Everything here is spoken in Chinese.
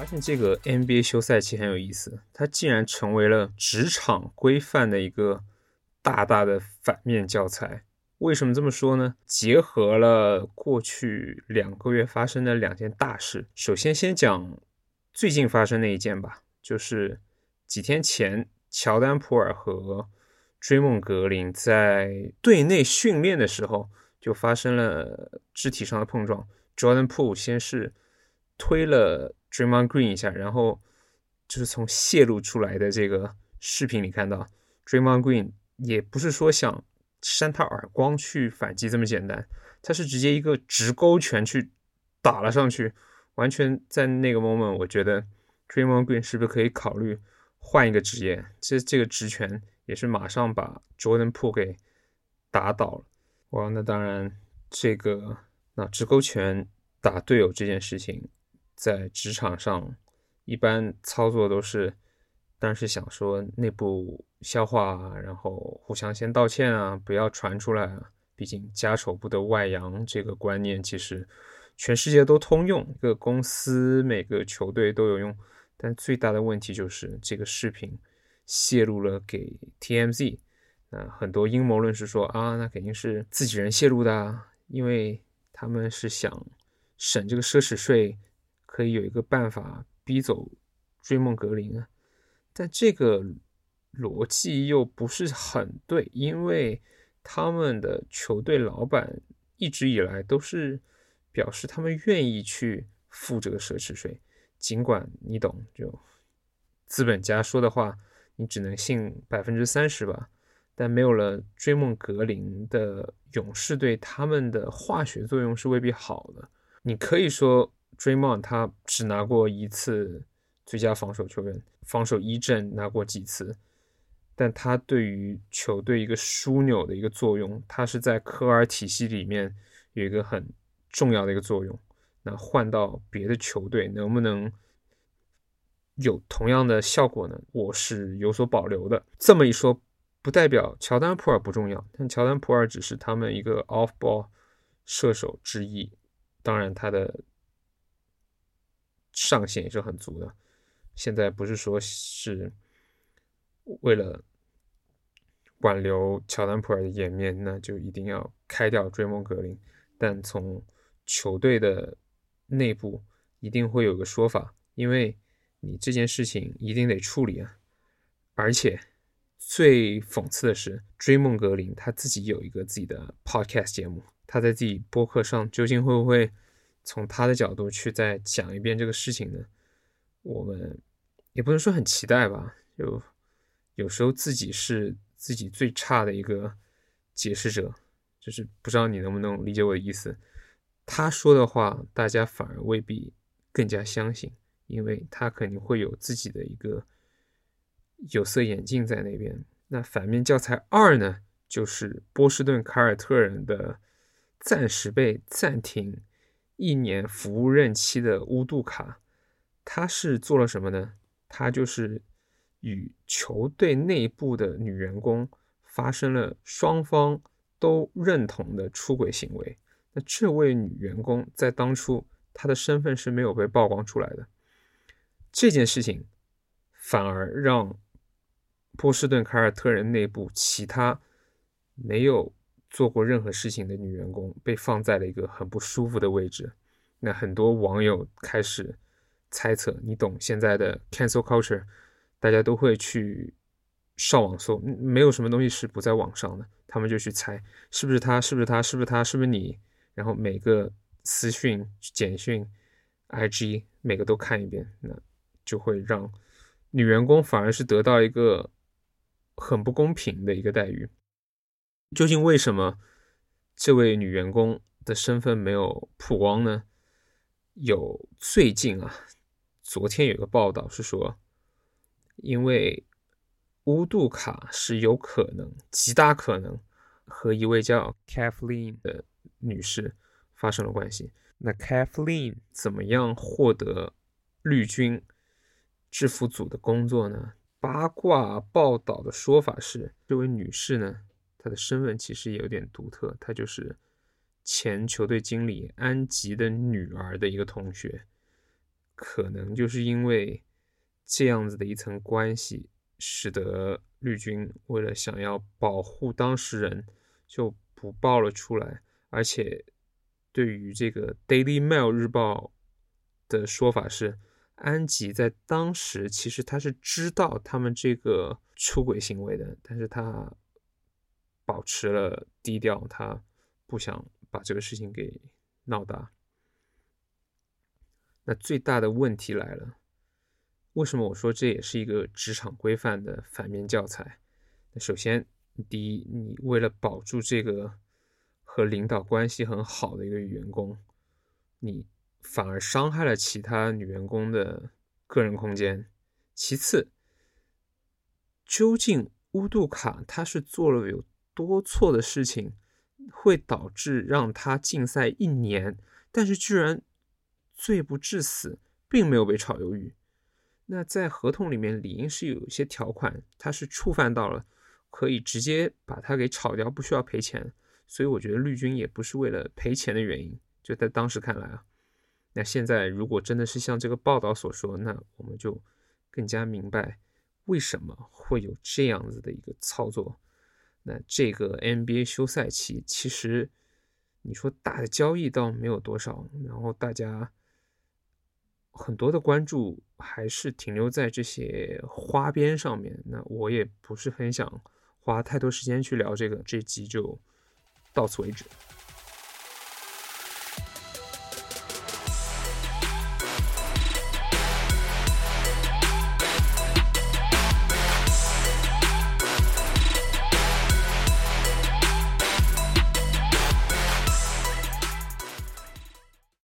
发现这个 NBA 休赛期很有意思，它竟然成为了职场规范的一个大大的反面教材。为什么这么说呢？结合了过去两个月发生的两件大事。首先，先讲最近发生的一件吧，就是几天前，乔丹普尔和追梦格林在队内训练的时候就发生了肢体上的碰撞。Jordan Poole 先是推了。Dream on Green 一下，然后就是从泄露出来的这个视频里看到，Dream on Green 也不是说想扇他耳光去反击这么简单，他是直接一个直勾拳去打了上去，完全在那个 moment，我觉得 Dream on Green 是不是可以考虑换一个职业？这这个直拳也是马上把 Jordan pool 给打倒了。哇，那当然，这个那直勾拳打队友这件事情。在职场上，一般操作都是，但是想说内部消化，然后互相先道歉啊，不要传出来啊。毕竟家丑不得外扬这个观念，其实全世界都通用，一个公司每个球队都有用。但最大的问题就是这个视频泄露了给 TMZ，那很多阴谋论是说啊，那肯定是自己人泄露的啊，因为他们是想省这个奢侈税。可以有一个办法逼走追梦格林啊，但这个逻辑又不是很对，因为他们的球队老板一直以来都是表示他们愿意去付这个奢侈税，尽管你懂，就资本家说的话你只能信百分之三十吧，但没有了追梦格林的勇士队，他们的化学作用是未必好的，你可以说。Draymond 他只拿过一次最佳防守球员，防守一阵拿过几次，但他对于球队一个枢纽的一个作用，他是在科尔体系里面有一个很重要的一个作用。那换到别的球队能不能有同样的效果呢？我是有所保留的。这么一说，不代表乔丹普尔不重要，但乔丹普尔只是他们一个 off ball 射手之一，当然他的。上限也是很足的。现在不是说是为了挽留乔丹普尔的颜面，那就一定要开掉追梦格林。但从球队的内部一定会有个说法，因为你这件事情一定得处理啊。而且最讽刺的是，追梦格林他自己有一个自己的 podcast 节目，他在自己播客上究竟会不会？从他的角度去再讲一遍这个事情呢，我们也不能说很期待吧。就有时候自己是自己最差的一个解释者，就是不知道你能不能理解我的意思。他说的话，大家反而未必更加相信，因为他肯定会有自己的一个有色眼镜在那边。那反面教材二呢，就是波士顿凯尔特人的暂时被暂停。一年服务任期的乌杜卡，他是做了什么呢？他就是与球队内部的女员工发生了双方都认同的出轨行为。那这位女员工在当初她的身份是没有被曝光出来的。这件事情反而让波士顿凯尔特人内部其他没有。做过任何事情的女员工被放在了一个很不舒服的位置，那很多网友开始猜测，你懂现在的 cancel culture，大家都会去上网搜，没有什么东西是不在网上的，他们就去猜是不是他，是不是他，是不是他，是不是你，然后每个私讯、简讯、IG 每个都看一遍，那就会让女员工反而是得到一个很不公平的一个待遇。究竟为什么这位女员工的身份没有曝光呢？有最近啊，昨天有个报道是说，因为乌杜卡是有可能、极大可能和一位叫 Kathleen 的女士发生了关系。那 Kathleen 怎么样获得绿军制服组的工作呢？八卦报道的说法是，这位女士呢。他的身份其实也有点独特，他就是前球队经理安吉的女儿的一个同学。可能就是因为这样子的一层关系，使得绿军为了想要保护当事人，就不报了出来。而且，对于这个《Daily Mail》日报的说法是，安吉在当时其实他是知道他们这个出轨行为的，但是他保持了低调，他不想把这个事情给闹大。那最大的问题来了，为什么我说这也是一个职场规范的反面教材？那首先，第一，你为了保住这个和领导关系很好的一个员工，你反而伤害了其他女员工的个人空间。其次，究竟乌杜卡他是做了有多错的事情，会导致让他禁赛一年？但是居然。罪不至死，并没有被炒鱿鱼。那在合同里面理应是有一些条款，他是触犯到了，可以直接把他给炒掉，不需要赔钱。所以我觉得绿军也不是为了赔钱的原因。就在当时看来啊，那现在如果真的是像这个报道所说，那我们就更加明白为什么会有这样子的一个操作。那这个 NBA 休赛期，其实你说大的交易倒没有多少，然后大家。很多的关注还是停留在这些花边上面，那我也不是很想花太多时间去聊这个，这集就到此为止。